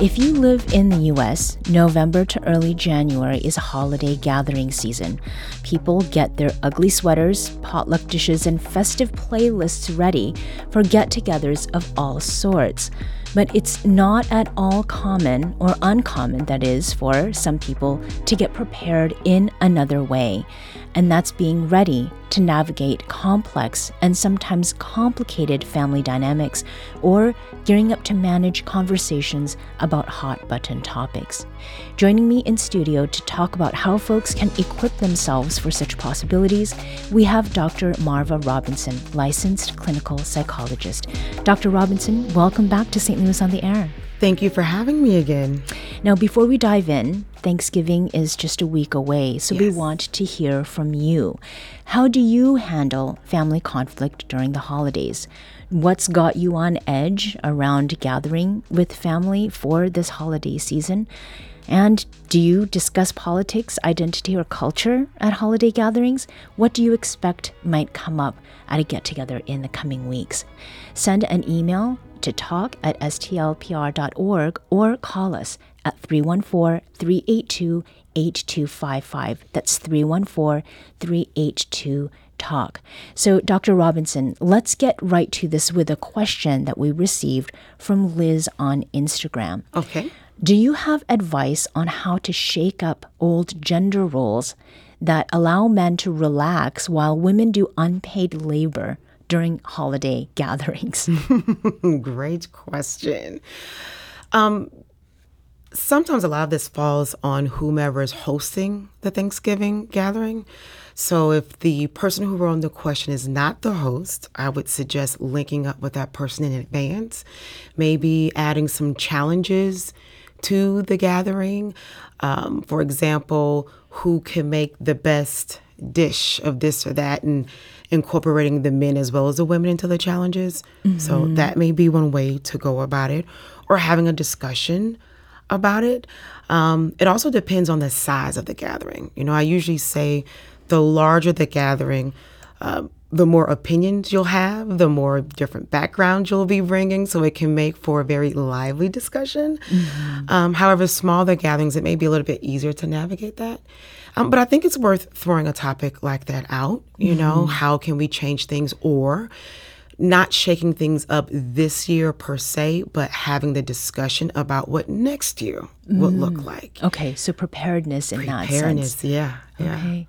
If you live in the US, November to early January is holiday gathering season. People get their ugly sweaters, potluck dishes, and festive playlists ready for get togethers of all sorts. But it's not at all common, or uncommon, that is, for some people to get prepared in another way and that's being ready to navigate complex and sometimes complicated family dynamics or gearing up to manage conversations about hot button topics. Joining me in studio to talk about how folks can equip themselves for such possibilities, we have Dr. Marva Robinson, licensed clinical psychologist. Dr. Robinson, welcome back to St. Louis on the Air. Thank you for having me again. Now, before we dive in, Thanksgiving is just a week away, so yes. we want to hear from you. How do you handle family conflict during the holidays? What's got you on edge around gathering with family for this holiday season? And do you discuss politics, identity, or culture at holiday gatherings? What do you expect might come up at a get together in the coming weeks? Send an email to talk at stlpr.org or call us at 314 382 8255. That's 314 382 talk. So, Dr. Robinson, let's get right to this with a question that we received from Liz on Instagram. Okay. Do you have advice on how to shake up old gender roles that allow men to relax while women do unpaid labor during holiday gatherings? Great question. Um, sometimes a lot of this falls on whomever is hosting the Thanksgiving gathering. So if the person who wrote the question is not the host, I would suggest linking up with that person in advance, maybe adding some challenges to the gathering. Um, for example, who can make the best dish of this or that, and incorporating the men as well as the women into the challenges. Mm-hmm. So that may be one way to go about it, or having a discussion about it. Um, it also depends on the size of the gathering. You know, I usually say the larger the gathering, uh, the more opinions you'll have, the more different backgrounds you'll be bringing, so it can make for a very lively discussion. Mm-hmm. Um, however, smaller gatherings, it may be a little bit easier to navigate that. Um, but I think it's worth throwing a topic like that out. You mm-hmm. know, how can we change things or not shaking things up this year per se, but having the discussion about what next year mm. would look mm. like. Okay, so preparedness in preparedness, that sense. Preparedness, yeah, yeah. Okay.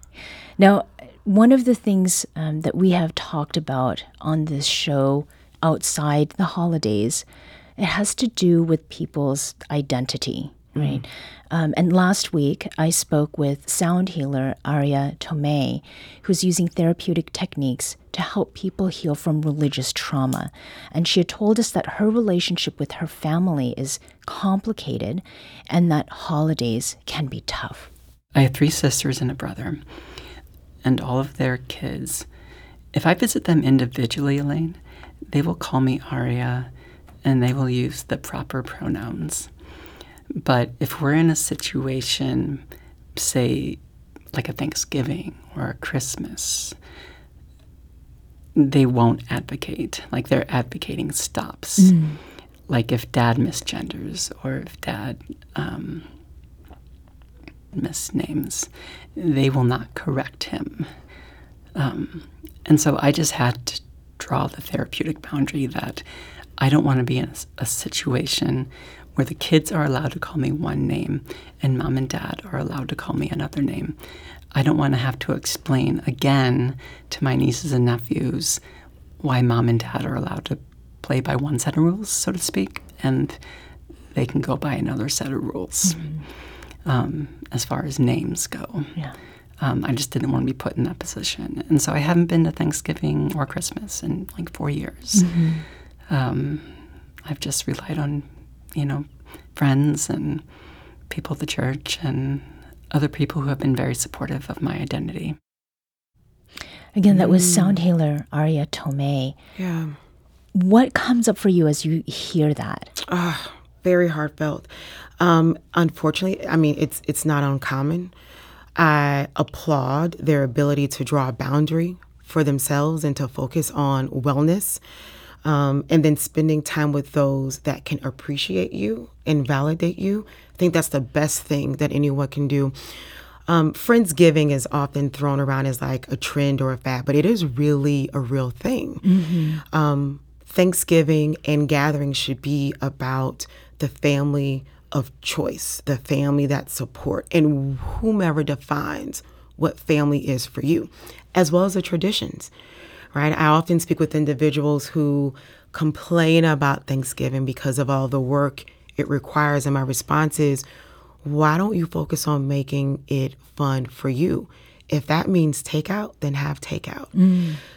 Now, one of the things um, that we have talked about on this show outside the holidays, it has to do with people's identity, right? Um, and last week, I spoke with sound healer Aria Tomei, who's using therapeutic techniques to help people heal from religious trauma. And she had told us that her relationship with her family is complicated and that holidays can be tough. I have three sisters and a brother, and all of their kids. If I visit them individually, Elaine, they will call me Aria and they will use the proper pronouns. But if we're in a situation, say, like a Thanksgiving or a Christmas, they won't advocate. Like their advocating stops. Mm. Like if dad misgenders or if dad um, misnames, they will not correct him. Um, and so I just had to draw the therapeutic boundary that I don't want to be in a, a situation where the kids are allowed to call me one name and mom and dad are allowed to call me another name. I don't want to have to explain again to my nieces and nephews why mom and dad are allowed to play by one set of rules, so to speak, and they can go by another set of rules mm-hmm. um, as far as names go. Yeah. Um, I just didn't want to be put in that position. And so I haven't been to Thanksgiving or Christmas in like four years. Mm-hmm. Um, I've just relied on you know, friends and people at the church and other people who have been very supportive of my identity. Again, that was sound healer Aria Tomei. Yeah. What comes up for you as you hear that? Ah, very heartfelt. Um, unfortunately, I mean it's it's not uncommon. I applaud their ability to draw a boundary for themselves and to focus on wellness. Um, and then spending time with those that can appreciate you and validate you. I think that's the best thing that anyone can do. Um, Friendsgiving is often thrown around as like a trend or a fad, but it is really a real thing. Um, Thanksgiving and gatherings should be about the family of choice, the family that support, and whomever defines what family is for you, as well as the traditions, right? I often speak with individuals who complain about Thanksgiving because of all the work it requires, and my response is, why don't you focus on making it fun for you? If that means takeout, then have takeout.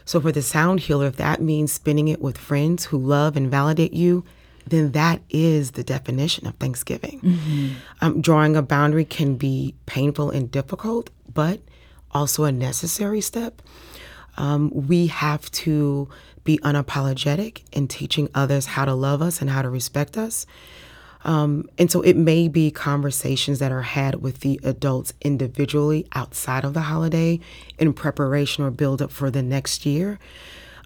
So for the sound healer, if that means spending it with friends who love and validate you, then that is the definition of Thanksgiving. Um, drawing a boundary can be painful and difficult, but also a necessary step. Um, we have to be unapologetic in teaching others how to love us and how to respect us. Um, and so it may be conversations that are had with the adults individually outside of the holiday in preparation or build up for the next year,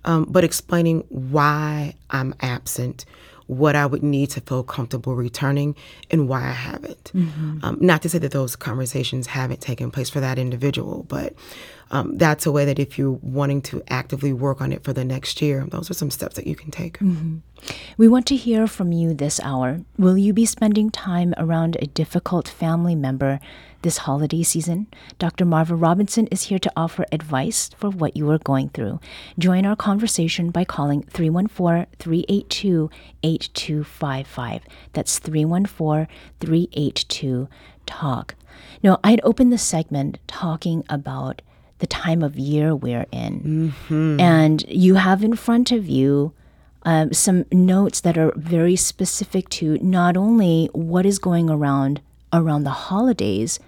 um, but explaining why I'm absent, what I would need to feel comfortable returning, and why I haven't. Um, not to say that those conversations haven't taken place for that individual, but um, that's a way that if you're wanting to actively work on it for the next year, those are some steps that you can take. We want to hear from you this hour. Will you be spending time around a difficult family member this holiday season? Dr. Marva Robinson is here to offer advice for what you are going through. Join our conversation by calling 314 382 8255. That's 314 382 TALK. Now, I'd opened the segment talking about the time of year we're in. And you have in front of you um, some notes that are very specific to not only what is going around around the holidays,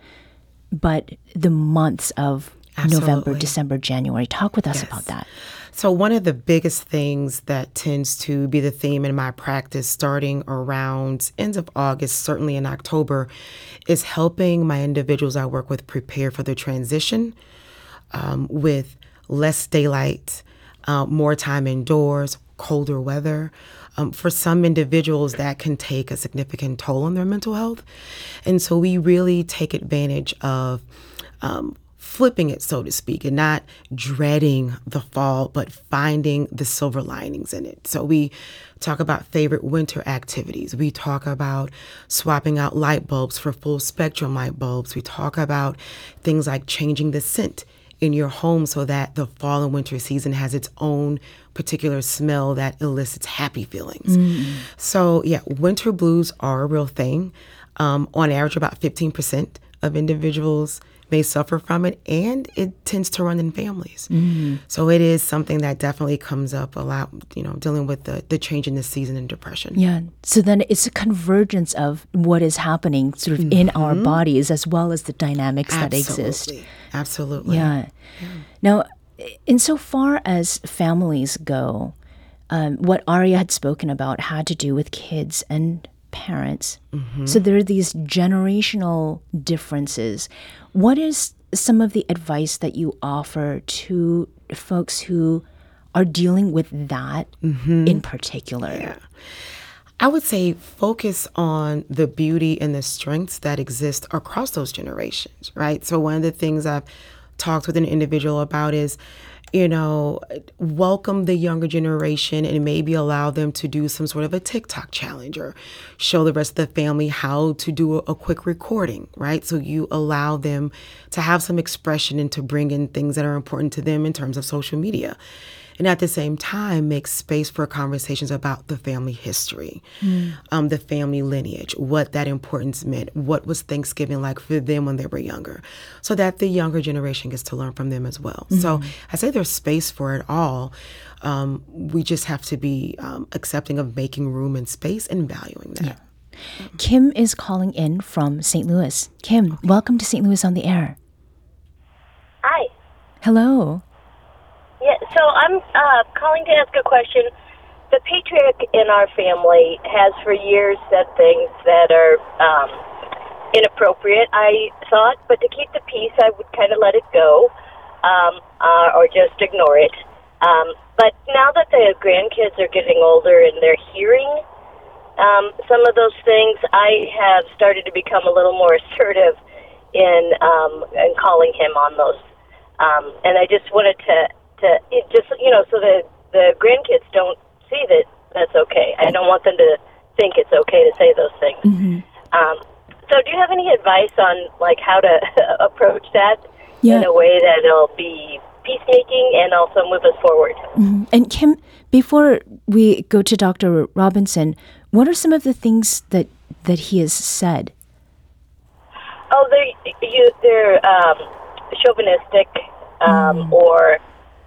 but the months of November, December, January. Talk with us about that. So, one of the biggest things that tends to be the theme in my practice starting around end of August, certainly in October, is helping my individuals I work with prepare for the transition um, with less daylight, uh, more time indoors, colder weather. Um, for some individuals, that can take a significant toll on their mental health. And so we really take advantage of um, flipping it, so to speak, and not dreading the fall, but finding the silver linings in it. So we talk about favorite winter activities. We talk about swapping out light bulbs for full spectrum light bulbs. We talk about things like changing the scent in your home so that the fall and winter season has its own particular smell that elicits happy feelings. So, yeah, winter blues are a real thing. Um, on average, about 15% of individuals may suffer from it, and it tends to run in families. So, it is something that definitely comes up a lot, you know, dealing with the, the change in the season and depression. Yeah. So then it's a convergence of what is happening sort of in our bodies as well as the dynamics that exist. Absolutely. Absolutely. Yeah. Now, insofar as families go, um, what Aria had spoken about had to do with kids and parents. Mm-hmm. So there are these generational differences. What is some of the advice that you offer to folks who are dealing with that mm-hmm. in particular? I would say focus on the beauty and the strengths that exist across those generations, right? So, one of the things I've talked with an individual about is, you know, welcome the younger generation and maybe allow them to do some sort of a TikTok challenge or show the rest of the family how to do a, a quick recording, right? So, you allow them to have some expression and to bring in things that are important to them in terms of social media and at the same time make space for conversations about the family history um, the family lineage what that importance meant what was thanksgiving like for them when they were younger so that the younger generation gets to learn from them as well so i say there's space for it all um, we just have to be um, accepting of making room and space and valuing that Kim is calling in from St. Louis. Kim, welcome to St. Louis on the air. Hi. Hello. So I'm uh, calling to ask a question. The patriarch in our family has for years said things that are um, inappropriate, I thought, but to keep the peace, I would kind of let it go um, uh, or just ignore it. Um, but now that the grandkids are getting older and they're hearing um, some of those things, I have started to become a little more assertive in um, in calling him on those. Um, and I just wanted to to it just you know so the the grandkids don't see that that's okay. I don't want them to think it's okay to say those things. Um, so, do you have any advice on like how to approach that Yeah. in a way that'll be peacemaking and also move us forward? And Kim, before we go to Dr. Robinson, what are some of the things that that he has said? Oh, they're you, they're um, chauvinistic um, or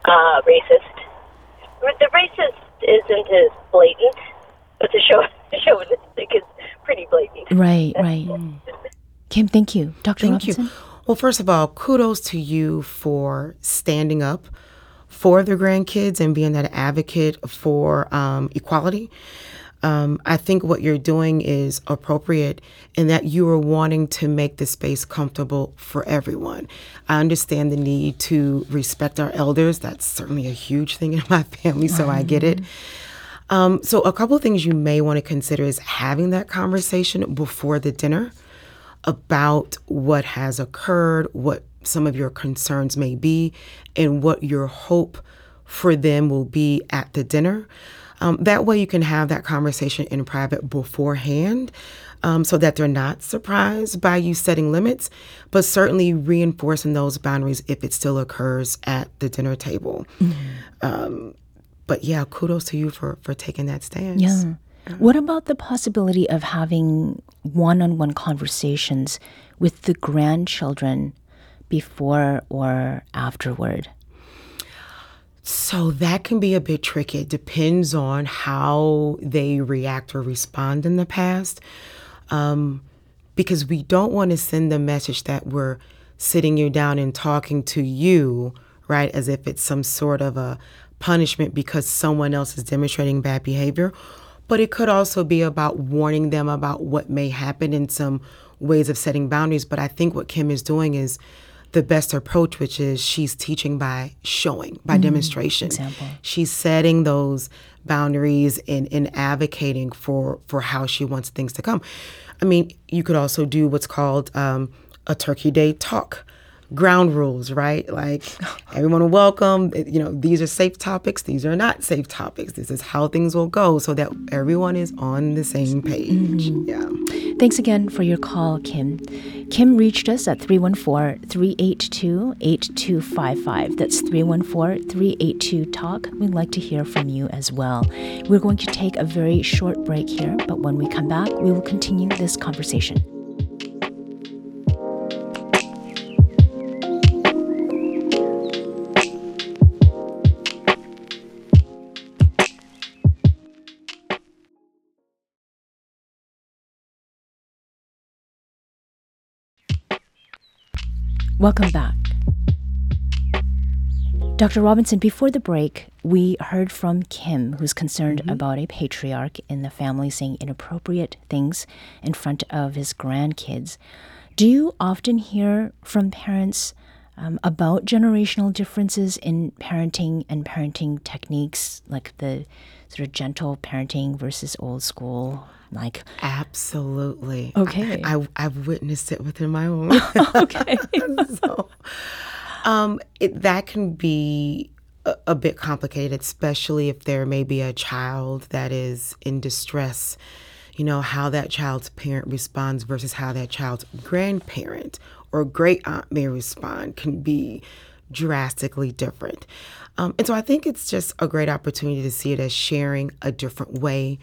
uh, racist. The racist isn't as blatant, but the chau- chauvinistic is pretty blatant. Right, right. Kim, thank you. Dr. Thank Robinson? you. Well, first of all, kudos to you for standing up for the grandkids and being that advocate for um, equality. Um, I think what you're doing is appropriate in that you are wanting to make the space comfortable for everyone. I understand the need to respect our elders. That's certainly a huge thing in my family, so I get it. Um, so, a couple of things you may want to consider is having that conversation before the dinner about what has occurred, what some of your concerns may be, and what your hope for them will be at the dinner. Um, that way, you can have that conversation in private beforehand um, so that they're not surprised by you setting limits, but certainly reinforcing those boundaries if it still occurs at the dinner table. Um, but yeah, kudos to you for, for taking that stance. Yeah. What about the possibility of having one on one conversations with the grandchildren before or afterward? So that can be a bit tricky. It depends on how they react or respond in the past. Um, because we don't want to send the message that we're sitting you down and talking to you, right, as if it's some sort of a punishment because someone else is demonstrating bad behavior. But it could also be about warning them about what may happen in some ways of setting boundaries. But I think what Kim is doing is the best approach, which is she's teaching by showing, by demonstration. Example. She's setting those boundaries and, and advocating for for how she wants things to come. I mean, you could also do what's called um, a Turkey Day talk. Ground rules, right? Like everyone welcome. You know, these are safe topics. These are not safe topics. This is how things will go, so that everyone is on the same page. Yeah. Thanks again for your call, Kim. Kim reached us at 314 382 8255. That's 314 382 Talk. We'd like to hear from you as well. We're going to take a very short break here, but when we come back, we will continue this conversation. Welcome back. Dr. Robinson, before the break, we heard from Kim, who's concerned mm-hmm. about a patriarch in the family saying inappropriate things in front of his grandkids. Do you often hear from parents um, about generational differences in parenting and parenting techniques, like the sort of gentle parenting versus old school? Like, Absolutely. Okay. I, I, I've witnessed it within my own. okay. so, um, it, that can be a, a bit complicated, especially if there may be a child that is in distress. You know, how that child's parent responds versus how that child's grandparent or great aunt may respond can be drastically different. Um, and so I think it's just a great opportunity to see it as sharing a different way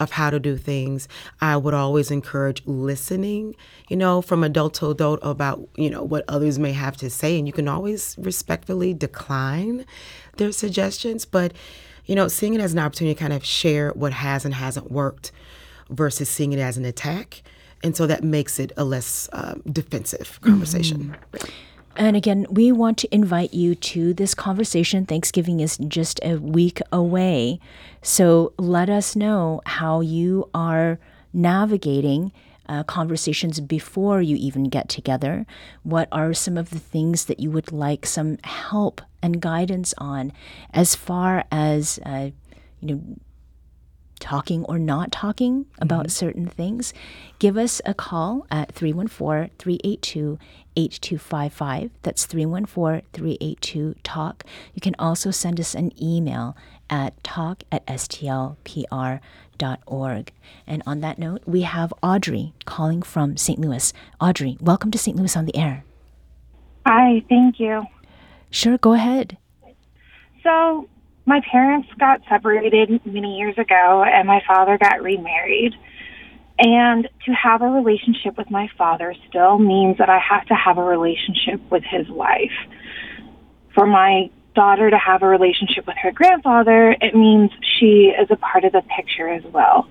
of how to do things. I would always encourage listening, you know, from adult to adult about, you know, what others may have to say. And you can always respectfully decline their suggestions, but, you know, seeing it as an opportunity to kind of share what has and hasn't worked versus seeing it as an attack. And so that makes it a less uh, defensive conversation. Mm-hmm. And again, we want to invite you to this conversation. Thanksgiving is just a week away. So let us know how you are navigating uh, conversations before you even get together. What are some of the things that you would like some help and guidance on as far as, uh, you know, talking or not talking about mm-hmm. certain things, give us a call at 314 382 8255. That's 314 382 TALK. You can also send us an email at talk at stlpr.org. And on that note, we have Audrey calling from St. Louis. Audrey, welcome to St. Louis on the Air. Hi, thank you. Sure, go ahead. So, my parents got separated many years ago, and my father got remarried. And to have a relationship with my father still means that I have to have a relationship with his wife. For my daughter to have a relationship with her grandfather, it means she is a part of the picture as well.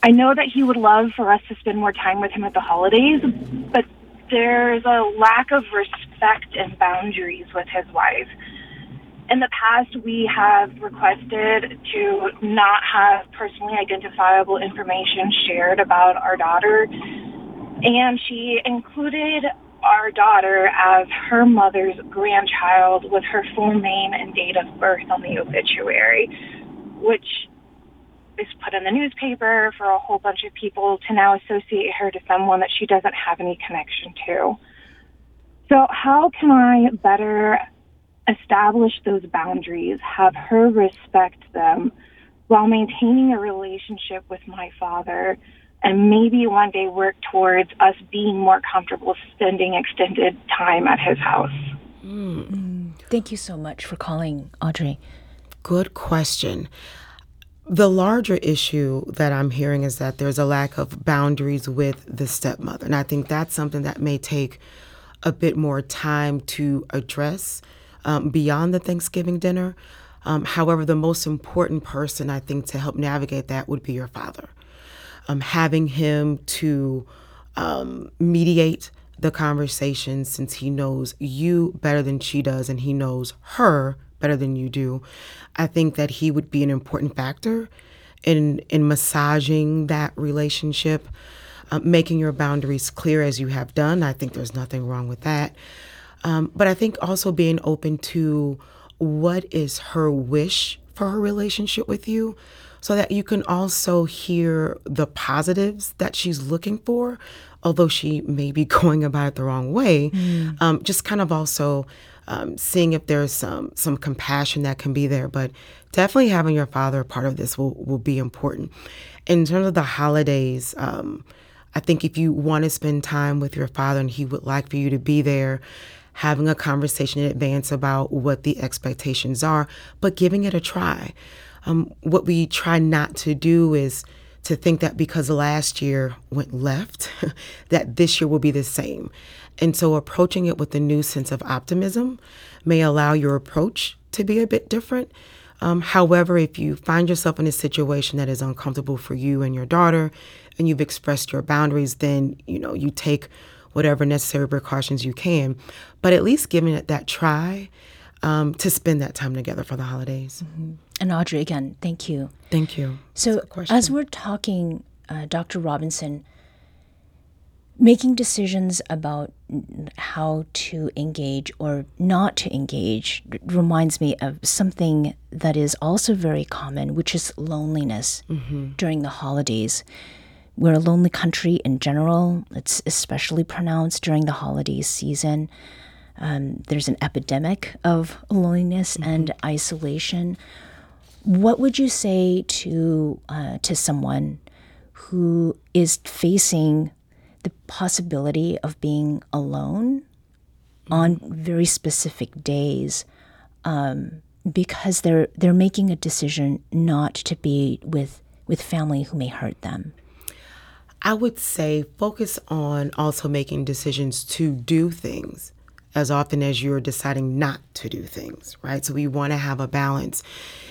I know that he would love for us to spend more time with him at the holidays, but there's a lack of respect and boundaries with his wife in the past, we have requested to not have personally identifiable information shared about our daughter, and she included our daughter as her mother's grandchild with her full name and date of birth on the obituary, which is put in the newspaper for a whole bunch of people to now associate her to someone that she doesn't have any connection to. So, how can I better establish those boundaries, have her respect them while maintaining a relationship with my father, and maybe one day work towards us being more comfortable spending extended time at his house. Mm. Thank you so much for calling, Audrey. Good question. The larger issue that I'm hearing is that there's a lack of boundaries with the stepmother. And I think that's something that may take a bit more time to address um, beyond the Thanksgiving dinner. Um, however, the most important person I think to help navigate that would be your father. Um, having him to um, mediate the conversation since he knows you better than she does and he knows her better than you do, I think that he would be an important factor in in massaging that relationship, uh, making your boundaries clear as you have done. I think there's nothing wrong with that. Um, but I think also being open to what is her wish for her relationship with you so that you can also hear the positives that she's looking for, although she may be going about it the wrong way. Mm. Um, just kind of also um, seeing if there's some some compassion that can be there. But definitely having your father a part of this will will be important. In terms of the holidays, um, I think if you want to spend time with your father and he would like for you to be there, having a conversation in advance about what the expectations are, but giving it a try. Um, what we try not to do is to think that because last year went left, that this year will be the same. And so approaching it with a new sense of optimism may allow your approach to be a bit different. Um, however, if you find yourself in a situation that is uncomfortable for you and your daughter, and you've expressed your boundaries, then you know you take whatever necessary precautions you can, but at least giving it that try um, to spend that time together for the holidays. Mm-hmm. And Audrey, again, thank you. Thank you. So, as we're talking, uh, Dr. Robinson, making decisions about how to engage or not to engage reminds me of something that is also very common, which is loneliness mm-hmm. during the holidays. We're a lonely country in general. It's especially pronounced during the holiday season. Um, there's an epidemic of loneliness mm-hmm. and isolation. What would you say to uh, to someone who is facing the possibility of being alone mm-hmm. on very specific days um, because they're they're making a decision not to be with with family who may hurt them? I would say focus on also making decisions to do things as often as you're deciding not to do things, right? So we want to have a balance.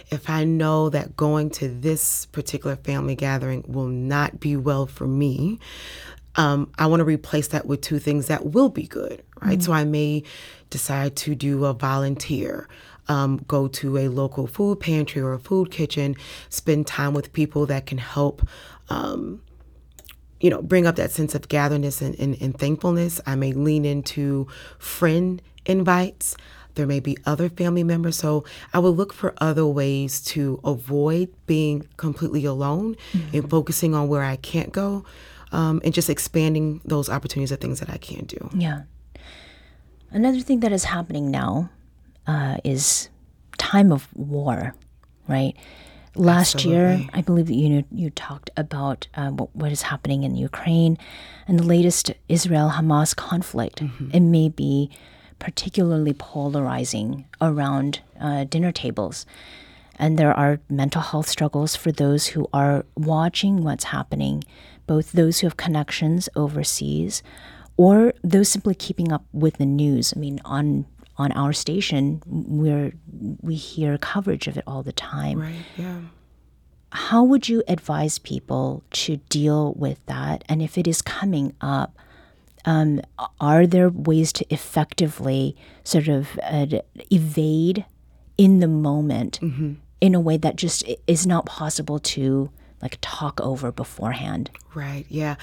If I know that going to this particular family gathering will not be well for me, um, I want to replace that with two things that will be good, right? Mm-hmm. So I may decide to do a volunteer. Um, go to a local food pantry or a food kitchen, spend time with people that can help um, you know, bring up that sense of gatherness and, and, and thankfulness. I may lean into friend invites. There may be other family members. So I will look for other ways to avoid being completely alone mm-hmm. and focusing on where I can't go um, and just expanding those opportunities of things that I can do. Yeah. Another thing that is happening now uh, is time of war, right? Last Absolutely. year, I believe that you you talked about uh, what, what is happening in Ukraine and the latest Israel Hamas conflict. Mm-hmm. It may be particularly polarizing around uh, dinner tables. And there are mental health struggles for those who are watching what's happening, both those who have connections overseas or those simply keeping up with the news. I mean, on on our station, we're we hear coverage of it all the time. Right. Yeah. How would you advise people to deal with that? And if it is coming up, um, are there ways to effectively sort of uh, evade in the moment mm-hmm. in a way that just is not possible to like talk over beforehand. Right. Yeah.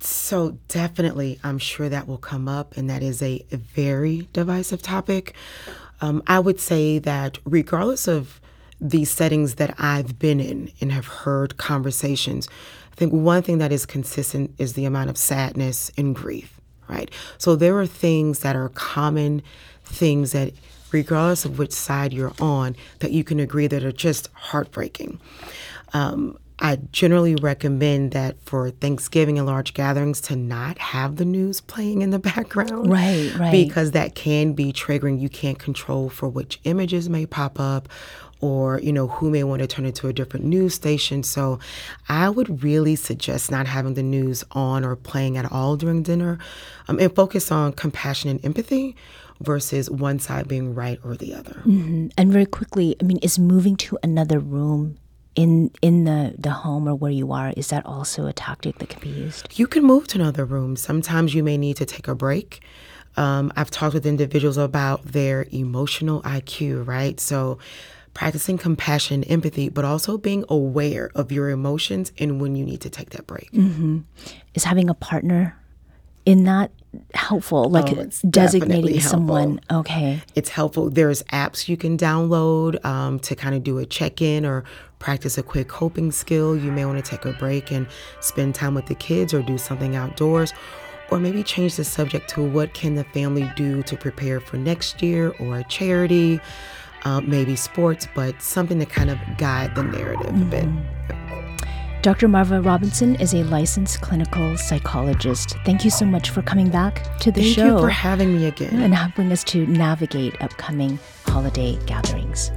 So definitely, I'm sure that will come up, and that is a, very divisive topic. Um, I would say that regardless of the settings that I've been in and have heard conversations, I think one thing that is consistent is the amount of sadness and grief. Right. So there are things that are common things that regardless of which side you're on, that you can agree that are just heartbreaking. Um, I generally recommend that for Thanksgiving and large gatherings to not have the news playing in the background. Right, right. Because that can be triggering. You can't control for which images may pop up or, you know, who may want to turn it to a different news station. So I would really suggest not having the news on or playing at all during dinner um, and focus on compassion and empathy versus one side being right or the other. Mm-hmm. And very quickly, I mean, is moving to another room in in the the home or where you are is that also a tactic that can be used? You can move to another room. Sometimes you may need to take a break. Um, i've talked with individuals about their emotional iq right? So practicing compassion empathy but also being aware of your emotions and when you need to take that break. Mm-hmm. is having a partner in that helpful like oh, designating someone okay it's helpful there's apps you can download um, to kind of do a check-in or practice a quick coping skill. You may want to take a break and spend time with the kids or do something outdoors. Or maybe change the subject to what can the family do to prepare for next year or a charity, uh, maybe sports, but something to kind of guide the narrative mm-hmm. a bit. Dr. Marva Robinson is a licensed clinical psychologist. Thank you so much for coming back to the Thank show. Thank you for having me again. And helping us to navigate upcoming holiday gatherings.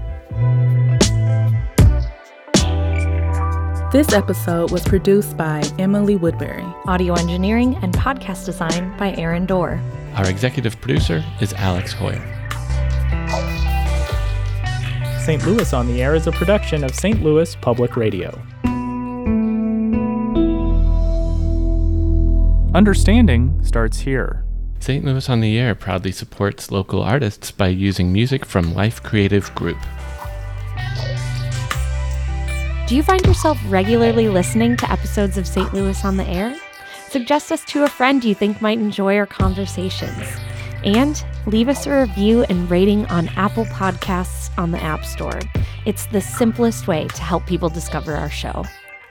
This episode was produced by Emily Woodbury. Audio engineering and podcast design by Aaron Doerr. Our executive producer is Alex Heuer. St. Louis on the Air is a production of St. Louis Public Radio. Understanding starts here. St. Louis on the Air proudly supports local artists by using music from Life Creative Group. Do you find yourself regularly listening to episodes of St. Louis on the Air? Suggest us to a friend you think might enjoy our conversations. And leave us a review and rating on Apple Podcasts on the App Store. It's the simplest way to help people discover our show.